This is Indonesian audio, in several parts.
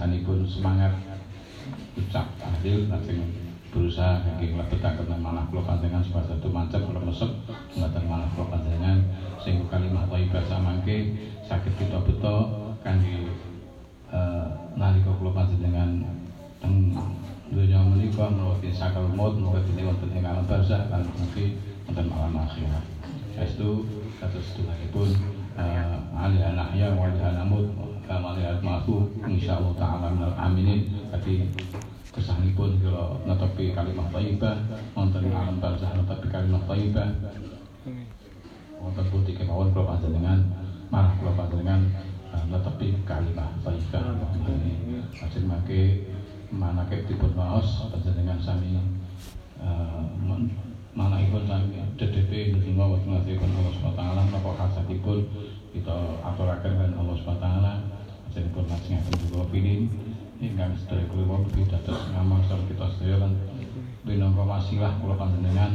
kersanipun semangat ucap tahlil lajeng berusaha kangge nglebetaken manah kula panjenengan satu mancep kula mesep mboten manah kula panjenengan sing kalimah thayyibah samangke saged kita beto kangge eh, nalika kula panjenengan teng dunya menika menawi sakal maut mugi wonten ing alam barzah lan mugi wonten alam akhirat. Saestu kados uh, ali anahya wa ali anamut ali atmatu insyaallah taala minal aminin. Tapi kesanipun kula netepi kalimat thayyibah wonten alam barzah netepi kalimat thayyibah wonten putih kemawon kula panjenengan marah kula panjenengan uh, netepi kalimat thayyibah. Lajeng mangke manake dipun waos panjenengan sami uh, manahipun sami DDP ndedonga wonten ngatipun Allah taala menapa khasatipun kita aturaken kan Allah Subhanahu wa taala ajenipun lajengaken juga pilih ingkang sedaya kula mugi dados ngamangsa kita sedaya lan minangka wasilah kula panjenengan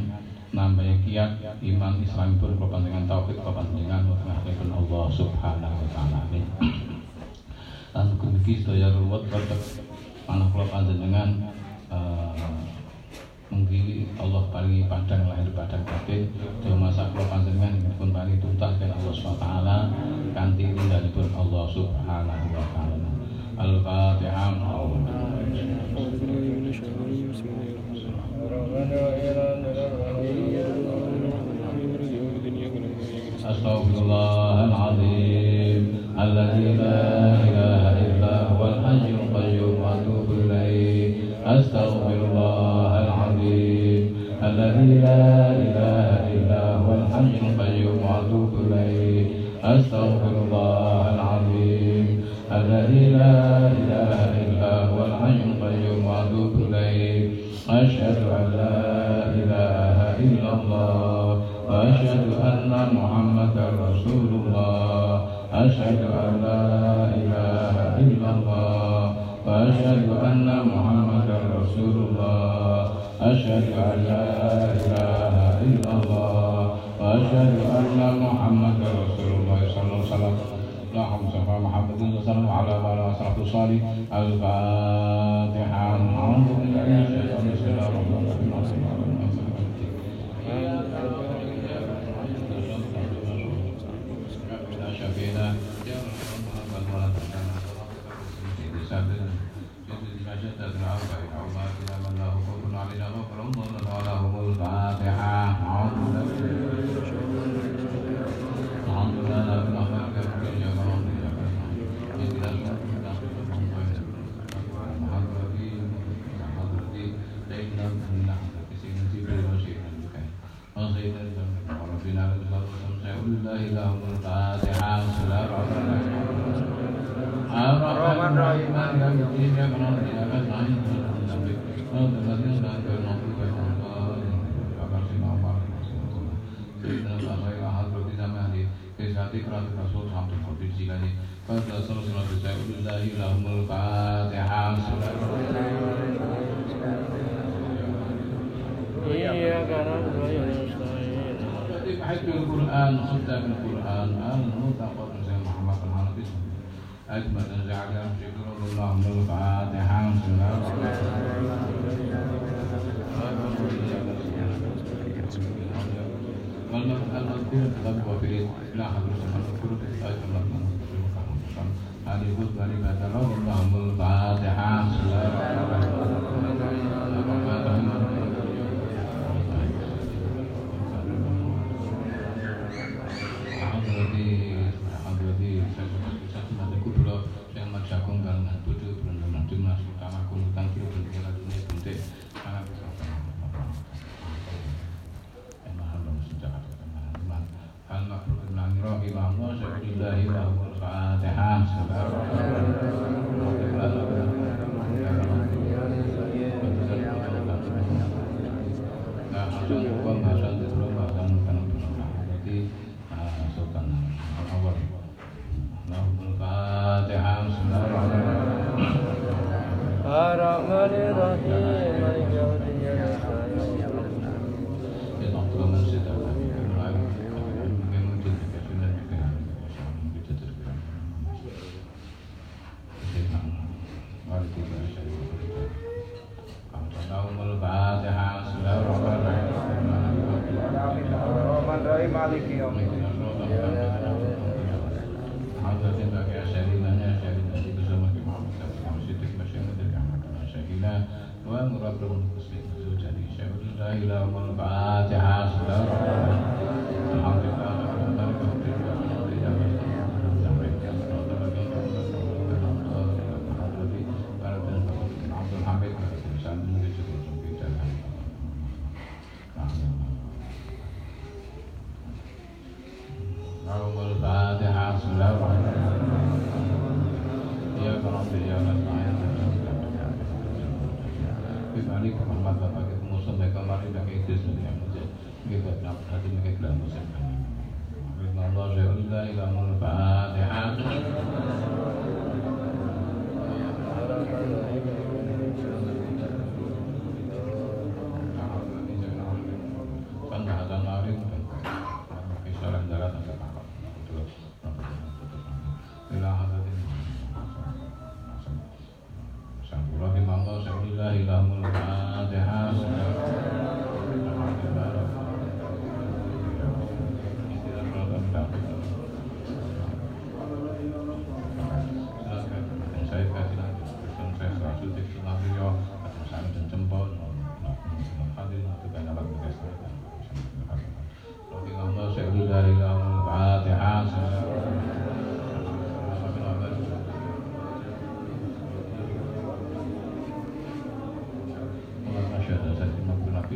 nambah kiat iman Islamipun kula panjenengan tauhid kula panjenengan ngatipun Allah Subhanahu wa taala. Amin. Lan mugi sedaya ruwet anak kula panjenengan uh, mungkin Allah paling padang lahir padang batin. Dalam masa kula panjenengan pun paling tuntas kan Allah SWT kanthi pun Allah Subhanahu wa taala. Al-Fatihah Astaghfirullahaladzim. Alladzi la ilaha illa huwal hayyul qayyum wa atubu ilaih Astaghfirullahaladzim لا إله إلا هو الحي القيوم أتوب إليه. أستغفر وأشهد أن محمدا رسول الله أشهد أن لا إله إلا الله. وأشهد أن محمدا رسول الله صلى الله عليه وسلم. اللهم صل على محمد وسلم وعلى آله وصحبه وسلم. الفاتحة. أعوذ بالله من الشيطان. بسم المسعود عبد القادر الجيلاني فاذا صلى الله عليه وسلم يقول لله اللهم الفاتحة. إياك نعبد وإياك نستعين. حفظ القرآن خدام القرآن. آمن وتقبل سيدنا محمد الحنفي أجمل جعل شكر اللهم الفاتحة. بسم الله الرحمن الرحيم. والمذكور تقوى في لا حضر المذكور في الآية هذه خطبة لبعد اللهم الفاتحة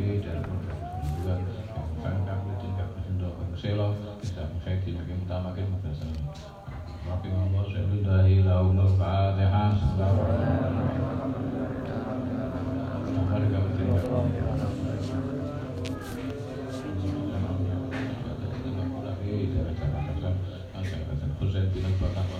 Nabi dan juga kami kami tingkat bersendoh kami selo kita saya tidak kami utama kami bersendoh. Rapi Allah selalu launul fatihah. Mari kami tingkat. kita tidak bakal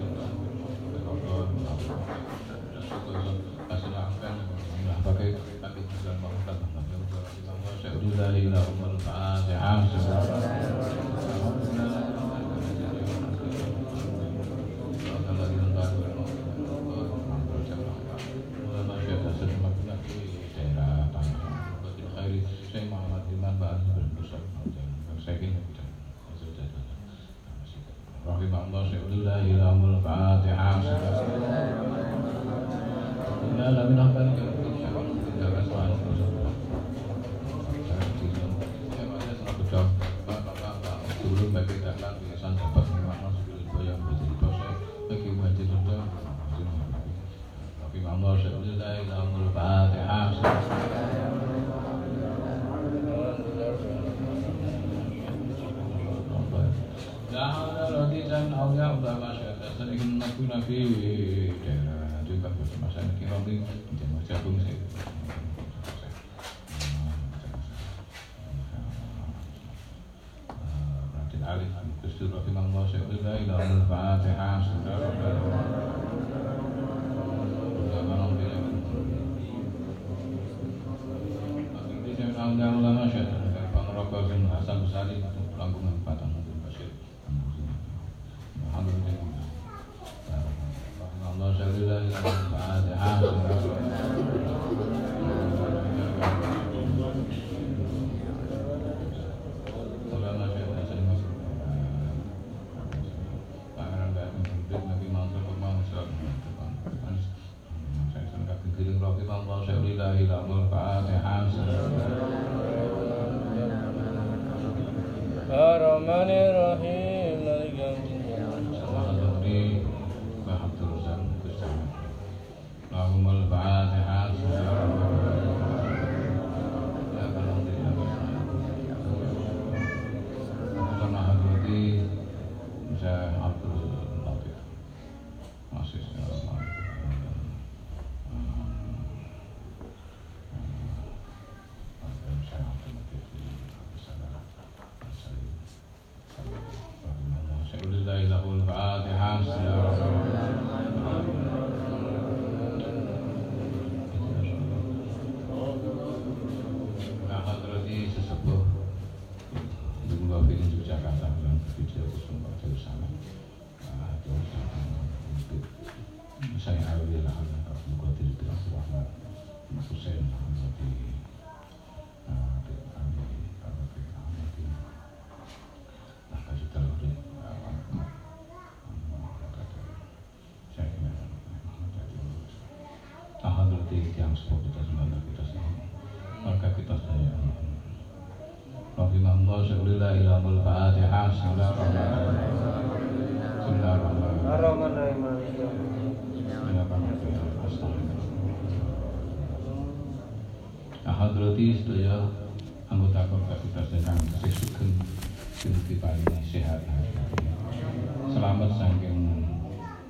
Selamat saking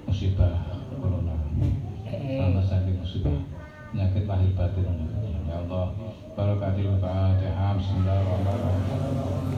musibah Corona. Selamat saking musibah penyakit lahir batin ya Allah barokatil fatihah bismillahirrahmanirrahim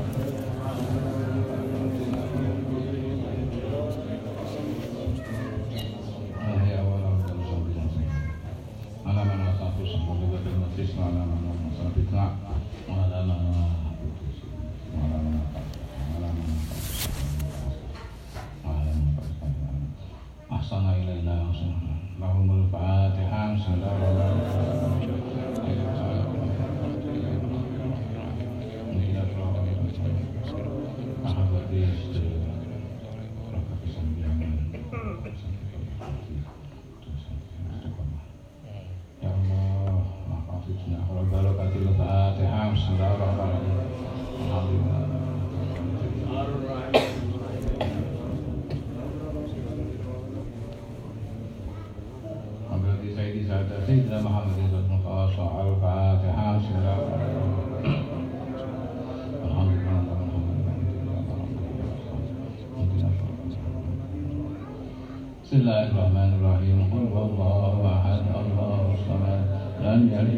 الله الرحمن الرحيم. قل هو الله أحد الله الصمد لم يلد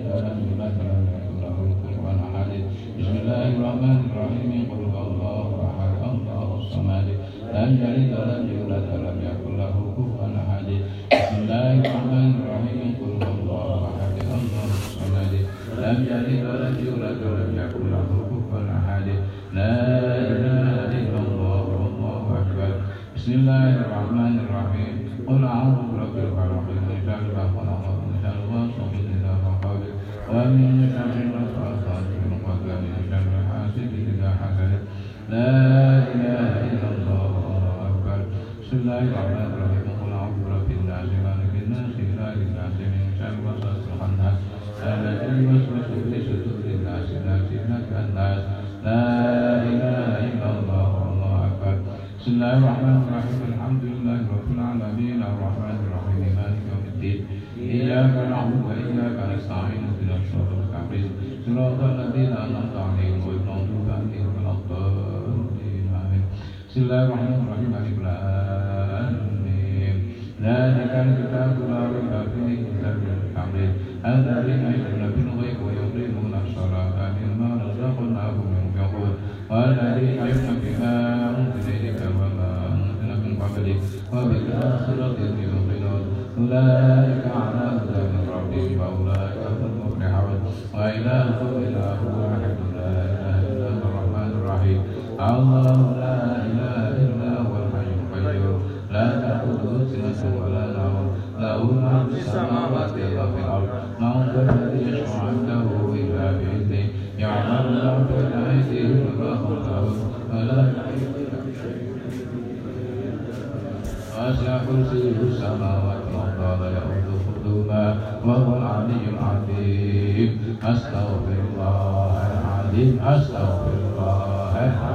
صراط الذين أنعمت عليهم غير المغضوب عليهم ولا الضالين آمين بسم الله الرحمن الرحيم ألف ذلك الكتاب لا ريب فيه كتاب حميد الذين يؤمنون بالغيب ويقيمون الصلاة مما رزقناهم ينفقون والذين يؤمنون بما أنزل إليك وما أنزل من قبلك وبالآخرة هم يوقنون أولئك على هدى من ربهم وأولئك السماوات والأرض يعود خدما وهو العلي العظيم أستغفر الله العظيم أستغفر الله العظيم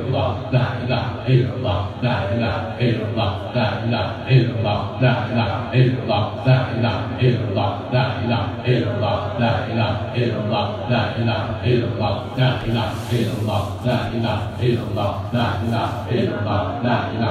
la ilaha illallah la.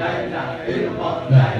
Ele.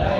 Hey,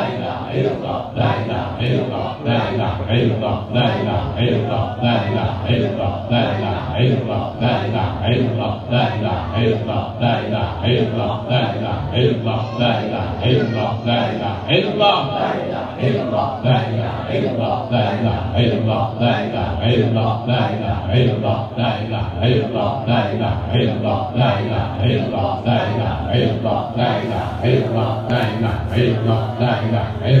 Amen. Đà Đà Đà Đà Đà Đà Đà Đà Đà Đà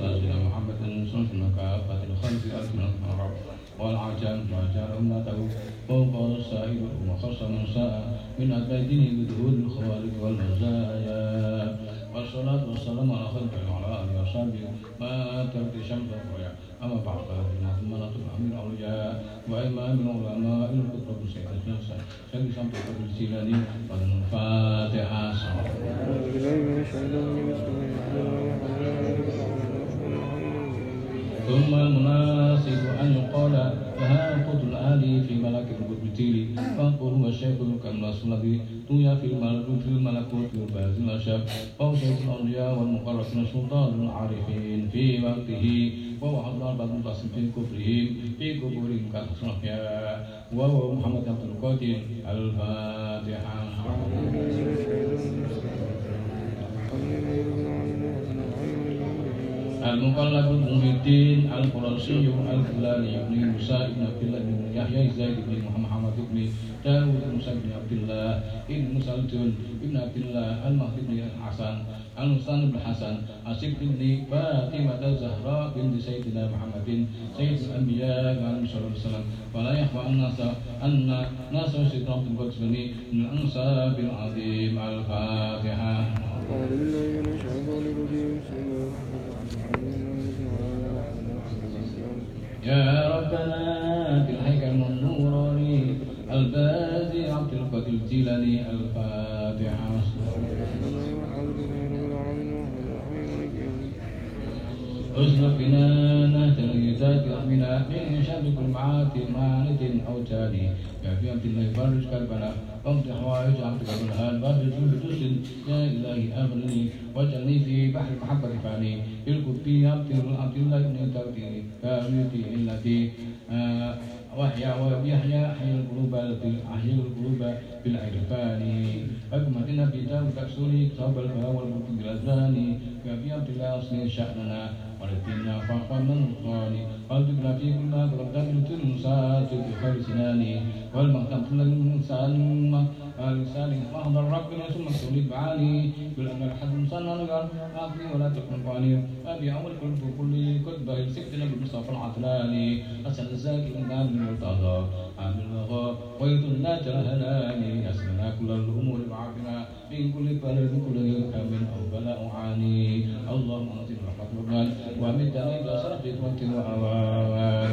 صادنا محمد سنة كافة الخمس ألف من الحرب. والعجل وعجل أمته فوق السائل وخص من ساء من أبدين بذهول الخوارج والمزايا. والصلاة والسلام على خلق وعلى آله وصحبه. ما ترك شمس الرؤيا أما بعد فإن ثم نطلب أمير وإما وإمام العلماء الكتب سيد الشيخ سيد شمس الرؤيا السيلاني والفاتحة. السلام عليكم ثم المناسب أن يقال لها قد الآلي في ملك القدتيل فانقر هو الشيخ كالناس الذي تويا في الملكوت في الملكوت والباز الأشب وهو شيخ الأولياء والمقربين سلطان العارفين في وقته وهو حضر أربعة متصل في كفرهم في كفرهم كالصحيا وهو محمد عبد القادر الفاتحة المقلب المهدين القرشي الفلاني بن موسى بن عبد الله بن يحيى زيد بن محمد بن داود بن موسى بن عبد الله بن مسلم بن عبد الله المهدي بن الحسن المسلم بن حسن عصيب بن فاطمة الزهراء بنت سيدنا محمد سيد الأنبياء عليه الصلاة والسلام ولا يخفى أن ناس أن سيدنا عبد القدس بن من الأنصاب العظيم الفاتحة يا ربنا في الهيكل النوراني البازي عبد القادر الجيلاني الفاتحة. واجعل كنانة لذات أمنا من شر كل معات مانة أو تالي يعفي أمت الله فرج كربنا واقضي حوائج عبدك بالهان بارج بجس يا إلهي أغنني واجعلني في بحر محبة فاني. يلقب عبد الله ابن تغديري فأميتي إلا آه، في وحيا ويحيى أحيا القلوب أحيا القلوب بالعرفان أكملنا بدار تكسري كتاب الهوى والمكتب الأذان. كفي عبد الله شأننا ولكنا فخر من الخاني قلبنا في كل غرفة تنسى بخير سناني والمختم كل إنسان لسان محضر ربنا ثم سولي بعاني. بالأمر الحد صنع نقر أخي ولا تكن قاني. أبي أول كل كل كتبه سكتنا بالمصطفى العطلاني أسأل الزاكي من المرتضى عن الغى ويطلنا جهلاني. أسلنا كل الأمور وعافنا من كل فرد كل هم أو بلاء عاني اللهم أنزل رحمة الله ومن دائما صرفت وقت وأوان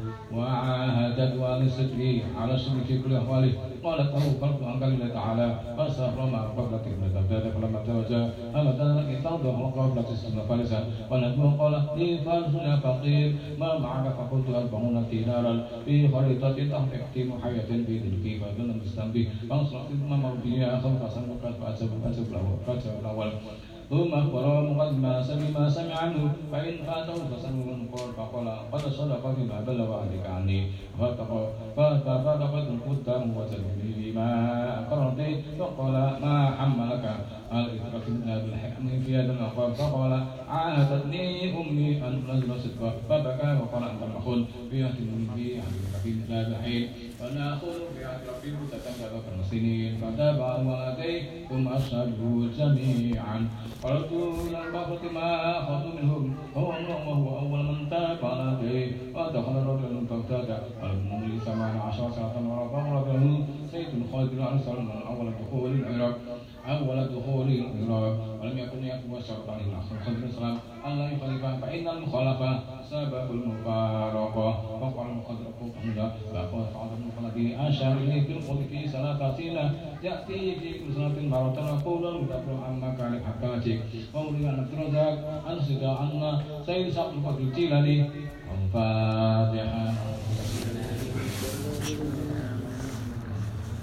وعاهدت والي صدقي على الصدق في كل أحواله. قالت له فرق عن الله تعالى. فاستغفر مع قبلة ابن بغداد فلما توجه أمدا لك توضع قبلة السنة فارسا ونبوه قال لي فارس يا فقير. ما معك؟ فقلت أربعون دينارا. في خريطة تحت اختيم حياة في ذلك فدون مستنبه فانصرفت ثم مرضيها خلف سنوات فأسب أسب له فأسب الأول. ثم أخبر مقدما سمع سمع عنه فإن فاته فسأله قال فقال قد صدق فيما بلغ عليك عني فالتفت القدام وزني ما أقررت فقال ما حملك على إثرة بالحكم في هذا المقام فقال عاهدتني أمي أن نزل صدقا فبكى وقال أنت المخل في أهل في أهل في ذات حين ونأخذ في أهل الحبيب تكلم فلسطيني فتابع واتي ثم اشهدوا جميعا. فرجل البخت ما اخذوا منهم هو نوم وهو أول من تاب على يديه ودخل رجل فاغتدى المؤمن سمع عشر سنه ورفع رجله سيد خالد بن انصار سلمان أول دخول العراق. أول دخول العراق ولم يكن يكتب الشرط عليه الأخر خضر السلام أن لا يخالف فإن المخالفة سبب المفارقة وقال المخضر حمد فقال سعد بن خلد أشار إليه بالقول في ثلاثة سنة يأتي في كل سنة مرة يقول المدبر عن مكان حكاتك قولي أن الرزاق أنصت أن سيد سعد القدر الجيلاني الفاتحة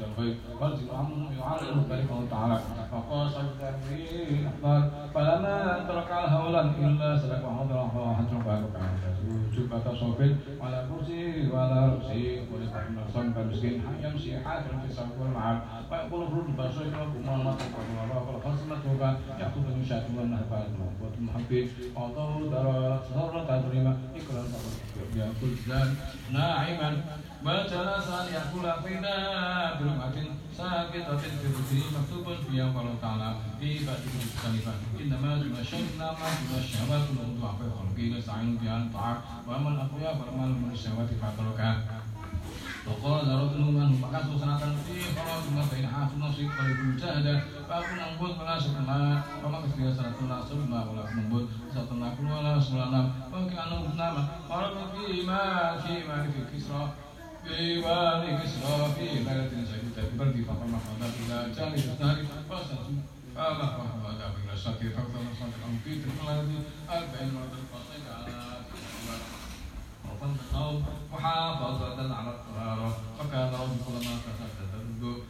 الغيب والزم عمه يعلم ذلك تعالى فقاس الكافرين أحبار فلما ترك هولا إلا سلك وحضر وحضر بارك جبة صوفين على كرسي وعلى رأسه ولقد نصن كمسكين يمشي حافر في سوق المعاد ويقول فرد بصير وكما ما تقول الله فالخصمة يأخذ من شاة والنهبات وقوة المحبين وعطاه درى سهرة تدريما إكرام يأكل زان ناعما وجلس أن يأكل فينا برمعة ساكتة في الركن مكتوب فيها قال تعالى في بأس مختلفة إنما جمشنا ما جمع الشهوات موضوع في خلقه نستعين بها الطاعة وأما الأقوياء فالمال من الشهوات فأتركها وقال رجل منهم فكسر سنة في خراج ما بين حاف نصيب قريب المجاهدة فأكون أنبوت ولا شكنا وما كسر سنة لا سبب ولا أنبوت سنة كل ولا سلام وكأنه نام قال فيما فيما في كسرى في وادي كسرى في ليلة سجدة البرد فقام حضر إلى جانب النار فسجد فما فهم هذا إلى الشاكر فقدر صادق في تلك الأرض أربعين مرة فصيد على وفن النوم محافظة على الطهارة فكان ربك لما كسرت تدب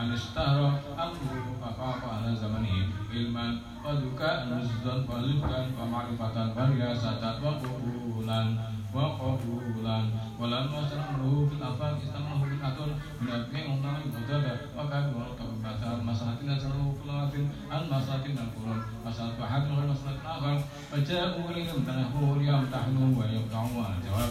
أن اشتهر أمره فخاف على زمنه علما وذكاء نزلا ولدا ومعرفة ورياسة وقبولا وقبولا ولما استعمله في الآفاق استعمله في الأتون من أبناء الله المعتادة وكان ورقة مسألة نزله في الأرض عن مسألة القرون مسألة أحد غير مسألة آخر فجاءوا إلى امتنحوا ليمتحنوا ويبدعوا على الجواب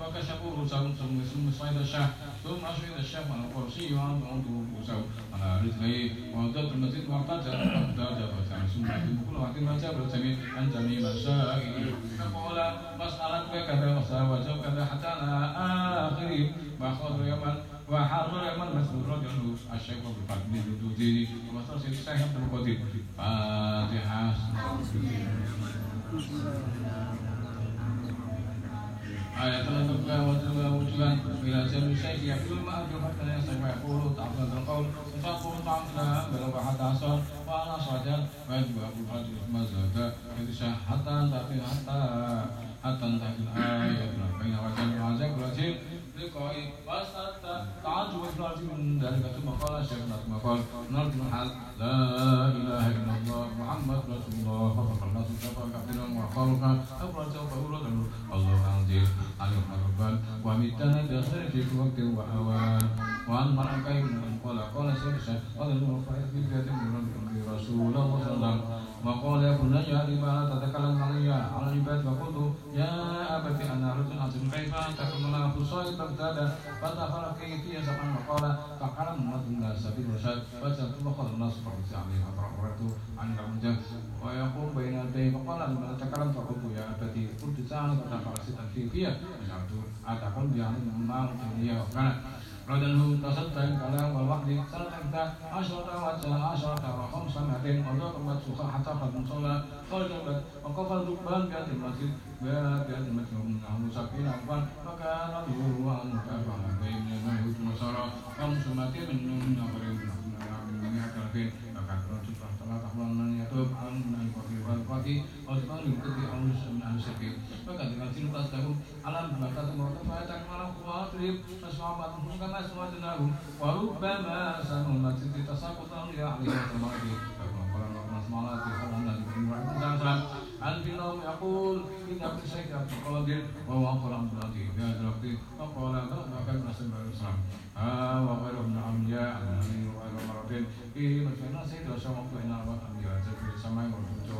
فكشفوه رسل ثم صعد الشاه ثم أشعر الشاه على الكرسي وعن عنده رسل على رجليه وهدت المزيد وقتل قد ثم كل واحد ما جاب أنت ميم السائل فقال مسألة كذا وساوى كذا حتى أنا آخر وأخذ يوما وحرر يوما مثل الرجل الشيخ بفضل الدودين ومثل الشيخ عبد القدير فاتحة آية تبقى وتبقى وجلا إلى جل الشيخ يقول ما أدري حتى يسمع يقول تعبد القول فتقول طعمنا بلغ حتى عصر وأنا صعدا ويجب أبو الحج ما زاد حتى تأتي حتى حتى انتهت الآية بين وجل وعزك رجل لقائي. وأسألت تعجب إفراج من ذلك ثم قال الشيخ ثم قال نرجو الحل لا إله إلا الله محمد رسول الله. فقط الناس كفى كثيرا وخلقا أفرج فأولد الله عزيز عليم ربان ومتنا بخير في وقت وأوان. وعن مرأة من قال قال الشيخ قال المرفع في بيت من رسول الله صلى الله عليه وسلم وقال يا بني لما تتكلم علي على العباد فقلت يا أبت أنا رجل عظيم كيف تكون له صائب بغداد فدخل كيفية سبحانه وقال فقال محمد الناس سبيل الرشاد فجعلت وقال الناس فقلت عليه فقرأت عن الرجل ويقوم بين يديه فقال لما تكلم فقلت يا أبتي قلت تعالى فدخل ستة كيفية فجعلت أتقل يعني ما هي وكانت رجله تصدق الكلام والوحد صدقت عشرة وجه عشرة وخمس مئتين وضربت سخا حتى قد صلى فرجبت وقف الركبان بيد المسجد بيد المسجد منه سبعين ألفا فكان الظهور عن متابعة بين يهود ونصارى خمس مئتين من نفر من أكلفين فكان رجل فاحتمل تحمل من يتوب عن من الفقير والفقير وزمان يبتدي عن من أهل السبيل فكذلك تلك لهم على البكاة مرتفعة على خواطرهم نسمع بعضهم كما سمعتناهم وربما سموا المسجد تساقطا لأهله وسماته فكما قال الله نسمع الله في خلال النبي محمد عن في النوم يقول إن عبد الشيخ عبد القادر وهو أخر عبد اللطيف في هذا الوقت فقال لا ما كان نسمع الإسلام ها وغير ابن عمياء عن النبي وغير مرتين فيه مثل سيد وسمع بين أربعة أنبياء في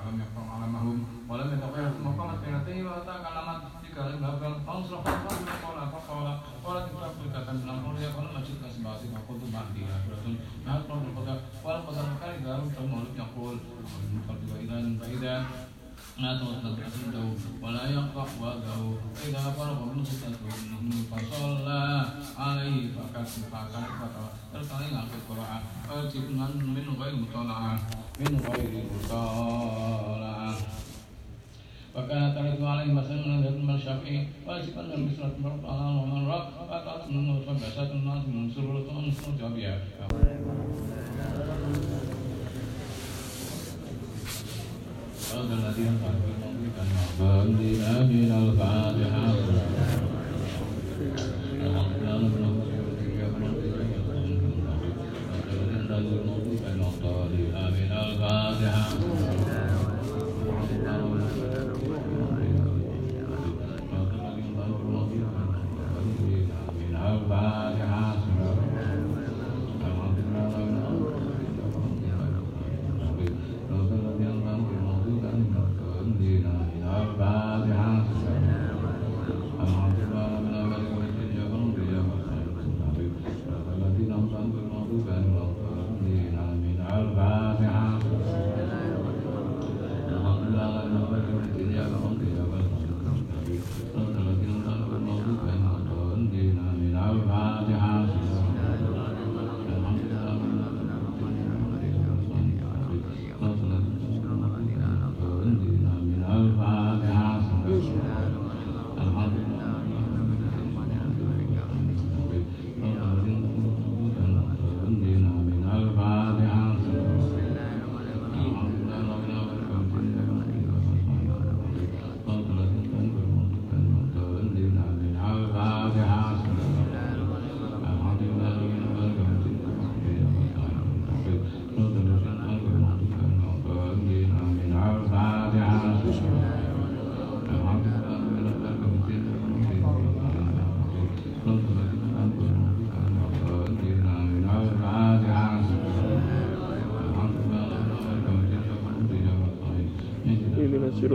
falam yakra alamahum wa lam yataqir maqamat qiratihi wa ata kalamat dikala babal fansrafa qala qala qala qala qala qulatan lam qawliya qala masjid kasbati wa qultu mahdi ratun ma qala qala qala qala qala qala qala qala qala qala qala qala qala qala qala Nah terus nanti asli jauh Wala yang kak wadahu Ida para pemilu kita tuh Fasola Alaihi Fakat Fakat Fakat Terkali ngakit Quran Wajib dengan Min ghairi mutala'a Min ghairi mutala'a وكان ترد عليه مثلا من ابن الشافعي واجبا من بسرة مرض على ومن رب فقالت من فبعثت الناس من سرورة أنصر جابيا هذا الذي الفاتحة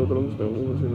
otro, un segundo,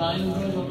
Thank you.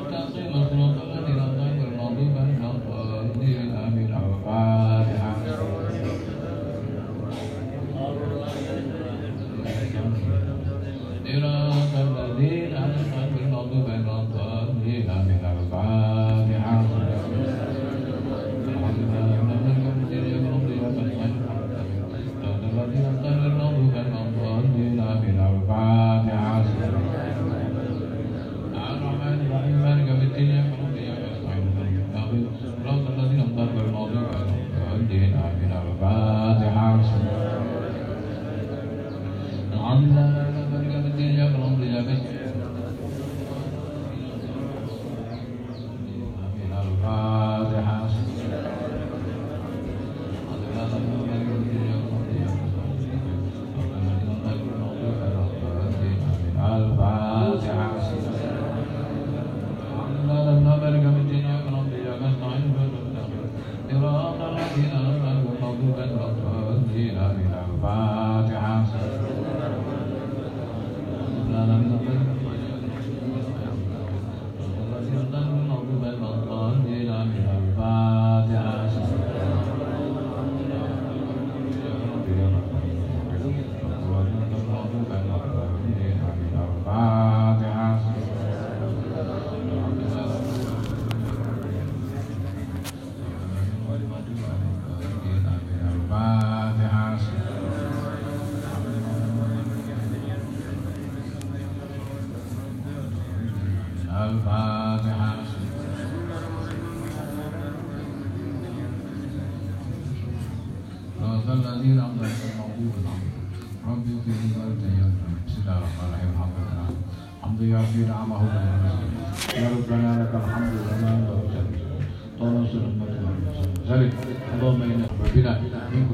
من بنا منه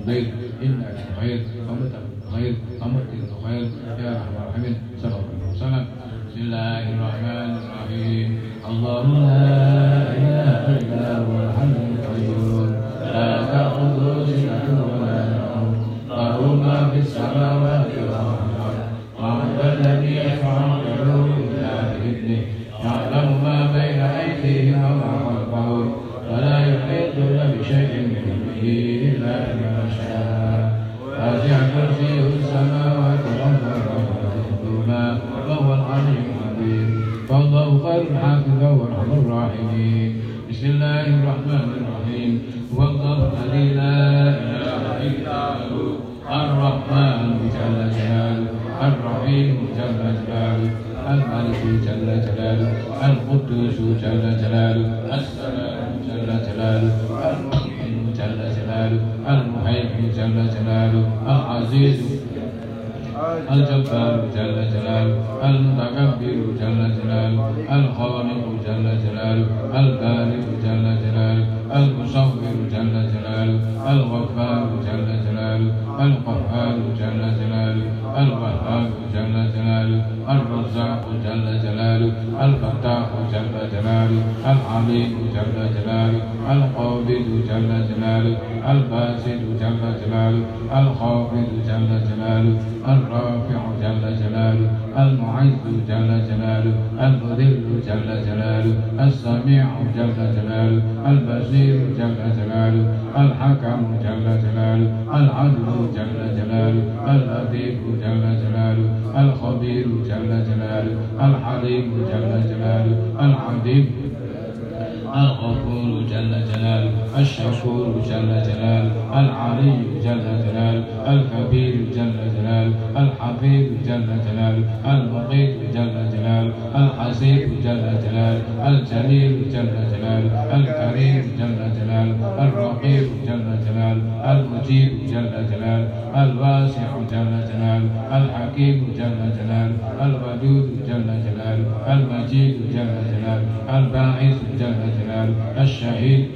الليل إنك غير أمة غير أمة غير يا رحمن الرحيم صلى الله عليه وسلم بسم الله الرحمن الرحيم اللهم المجيد جل جلال الواسع جل جلال الحكيم جل جلال الودود جل جلال المجيد جل جلال الباعث جل جلال الشهيد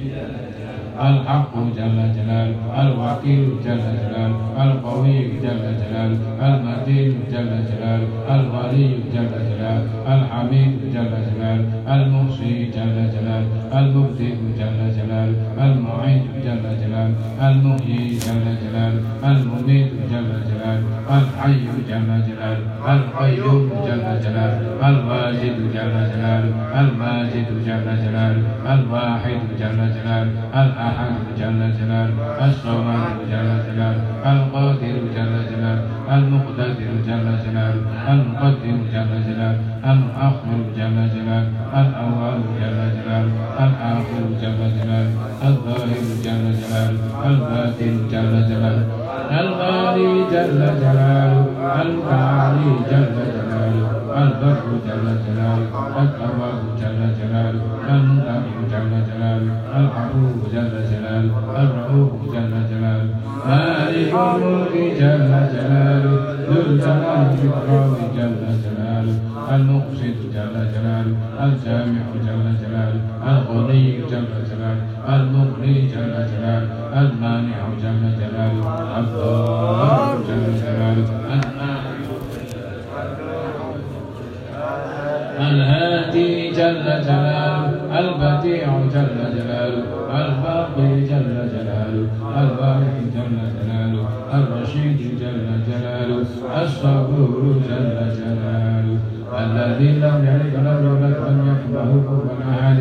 الحق جل جلال الوكيل جل جلال القوي جل جلال المدين جل جلال الولي جل جلال جلال الحميد جل جلال المحصي جل جلال المبدئ جل جلال المعيد جل جلال المحيي جل جلال المميت جل جلال الحي جل جلال القيوم جل جلال الواجد جل جلال الماجد جل جلال الواحد جل جلال الاحد جل جلال الصمد جل جلال القادر جل جلال المقتدر جل جلال المقدم جل جلال المؤخر جل جلاله الأول جل جلاله الآخر جل جلاله الظاهر جل جلاله الباطن جل جلاله الغالي جل جلاله المتعالي جل جلاله البر جل جلاله التواب جل جلاله المنتقم جل جلاله العفو جل جلاله الرؤوف جل جلاله مالك الملك جل جلاله ذو الجلال والإكرام جل جلاله المقصد جل جلاله الجامع جل جلاله الغني جل جلاله المغني جل جلاله المانع جل جلاله الضار جل جلاله الهادي جل جلاله البديع جل جلاله الباقي جل جلاله البارك جل جلاله الرشيد جل جلاله الصبور جل جلاله الذي لم يلد ولم يولد ولم يكن له كفوا أحد.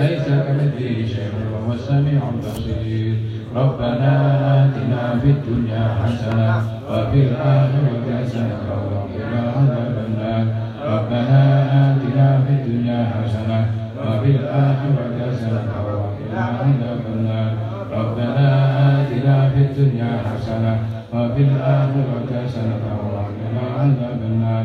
ليس كمثله شيء وهو السميع البصير. ربنا آتنا في الدنيا حسنة وفي الآخرة حسنة وقنا عذاب النار. ربنا آتنا في الدنيا حسنة وفي الآخرة حسنة وقنا عذاب النار. ربنا آتنا في الدنيا حسنة وفي الآخرة حسنة وقنا عذاب النار.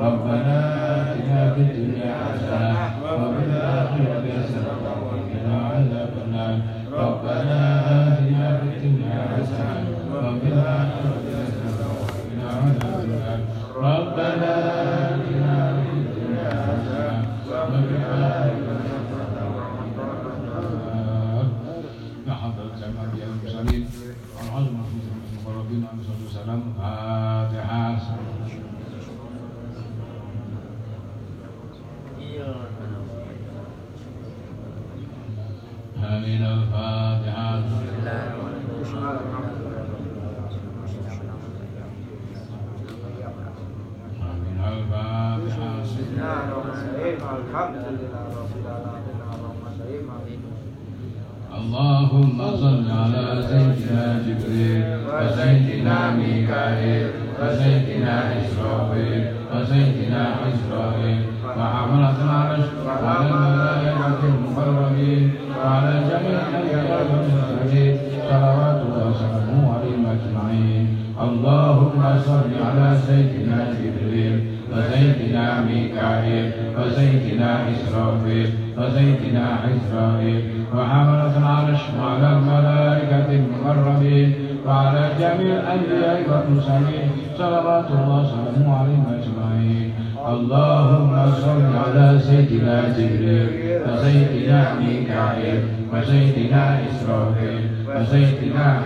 ربنا آتنا في الدنيا حسنة وفي الآخرة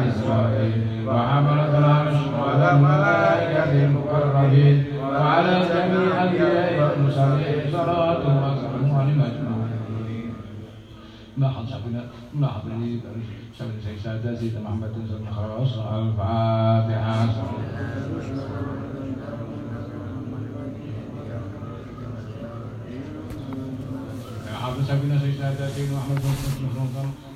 إسرائيل وحملة العرش وعلى الملائكة المقربين وعلى جميع الأنبياء والمرسلين صلاة وسلام عليهم. أجمعين. لاحظ شيخنا لاحظ لي شيخ سادة زيد محمد بن زيد خلاص الفاتحة. حافظ شيخنا سيدنا محمد بن زيد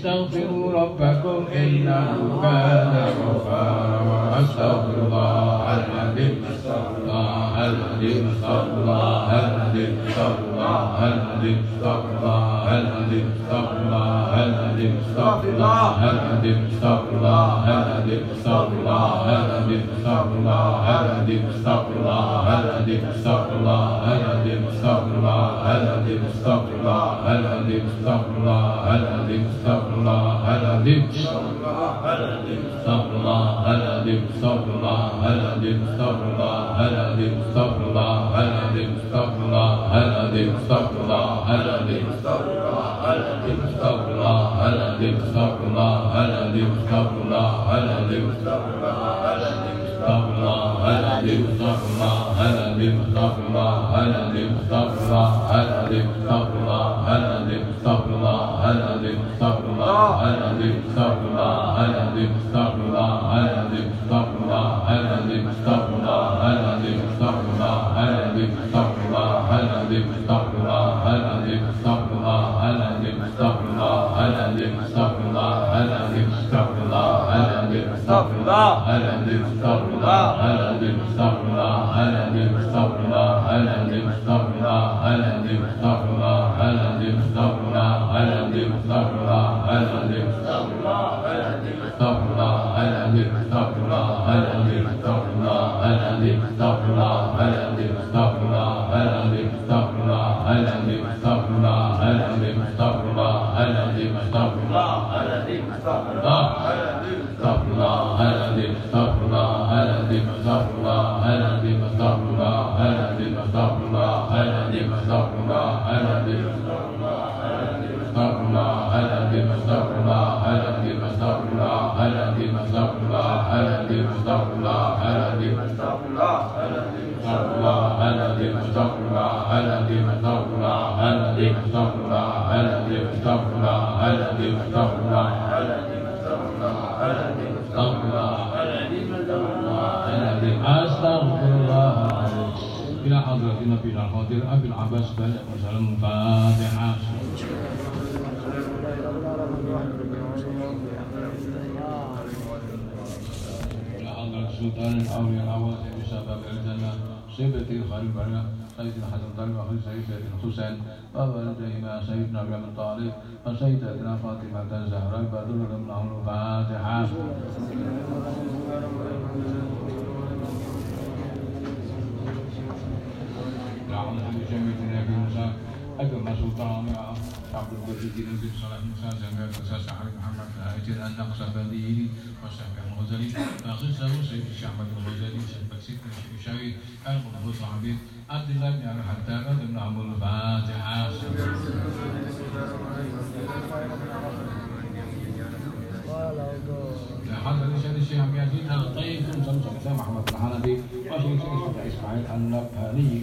استغفروا ربكم إنه كان غفارا أستغفر الله العظيم أستغفر الله العظيم أستغفر الله العظيم أستغفر الله العظيم أستغفر الله العظيم أستغفر الله العظيم أستغفر الله العظيم أستغفر الله العظيم أستغفر الله العظيم أستغفر الله العظيم أستغفر الله العظيم أستغفر الله العظيم أستغفر هل عظيم استغفر الله هل عظيم استغفر الله هل عظيم استغفر الله هل عظيم استغفر الله هل عظيم استغفر الله هل عظيم استغفر الله هل عظيم استغفر الله هل عظيم استغفر الله هل عظيم استغفر الله هل عظيم استغفر الله هل عظيم استغفر الله هل عظيم استغفر الله هل عظيم استغفر الله هل عظيم استغفر الله هل عظيم استغفر الله هل عظيم استغفر الله هل عظيم استغفر الله هل عظيم استغفر الله هل عظيم a, هلا للمستغفر هلا للمستغفر هلا للمستغفر هلا للمستغفر هلا للمستغفر هلا للمستغفر هلا للمستغفر هلا للمستغفر هلا للمستغفر هلا للمستغفر القدير أبي العباس بن وسلم الفاتحة إلى حضرة سلطان الأولياء العواصم بسبب الجنة. سيبة الخليل برنا سيد الحسن طالب أخي سيد الحسين. ووالديهما سيدنا بن طالب. وسيدتنا فاطمة الزهراء بدر لهم الفاتحة لعل الجميع ദ്രാവണത്തിൽ വിഷയത്തിന് അഭിമുഖ المسلطان عبد الوجيد بن صلاح موسى زنجر مساس علي محمد هاجر النقص بنديين وشعب الغزالي باقي سامو سيد الشعب الغزالي شبك سيد الشيشاوي المنهض صعبين عبد الله بن عمر حتى بن عمر الفاتحة حضر الشيخ الشيخ عبد العزيز الطيب ثم سمسم محمد الحلبي وشيخ الشيخ اسماعيل النبهاني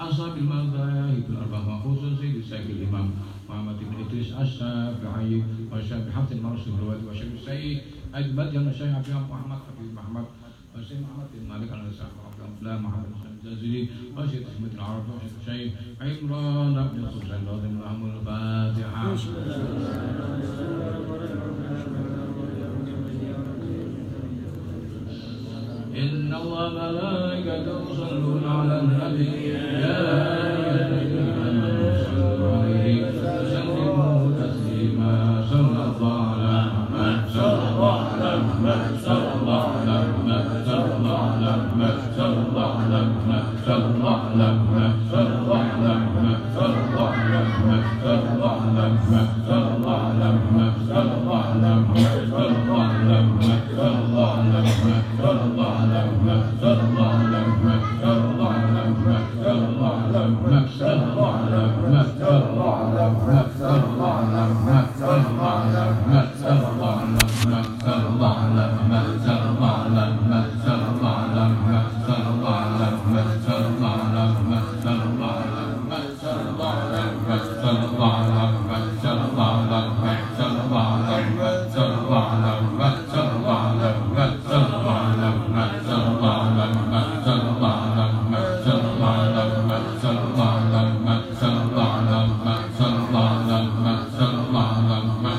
أصحاب المذاهب الأربعة وخصوصا سيد الشيخ الإمام محمد بن إدريس الشافعي والشافعي حفظ المرسل الرواد والشيخ السيد أجمد الشيخ عبد محمد حفيظ محمد والشيخ محمد بن مالك على الشيخ عبد الله محمد بن الجزري والشيخ أحمد العربي والشيخ الشيخ عمران بن حسين رضي الله عنه الفاتحة إن الله ملائكته يصلون على النبي. يا أيها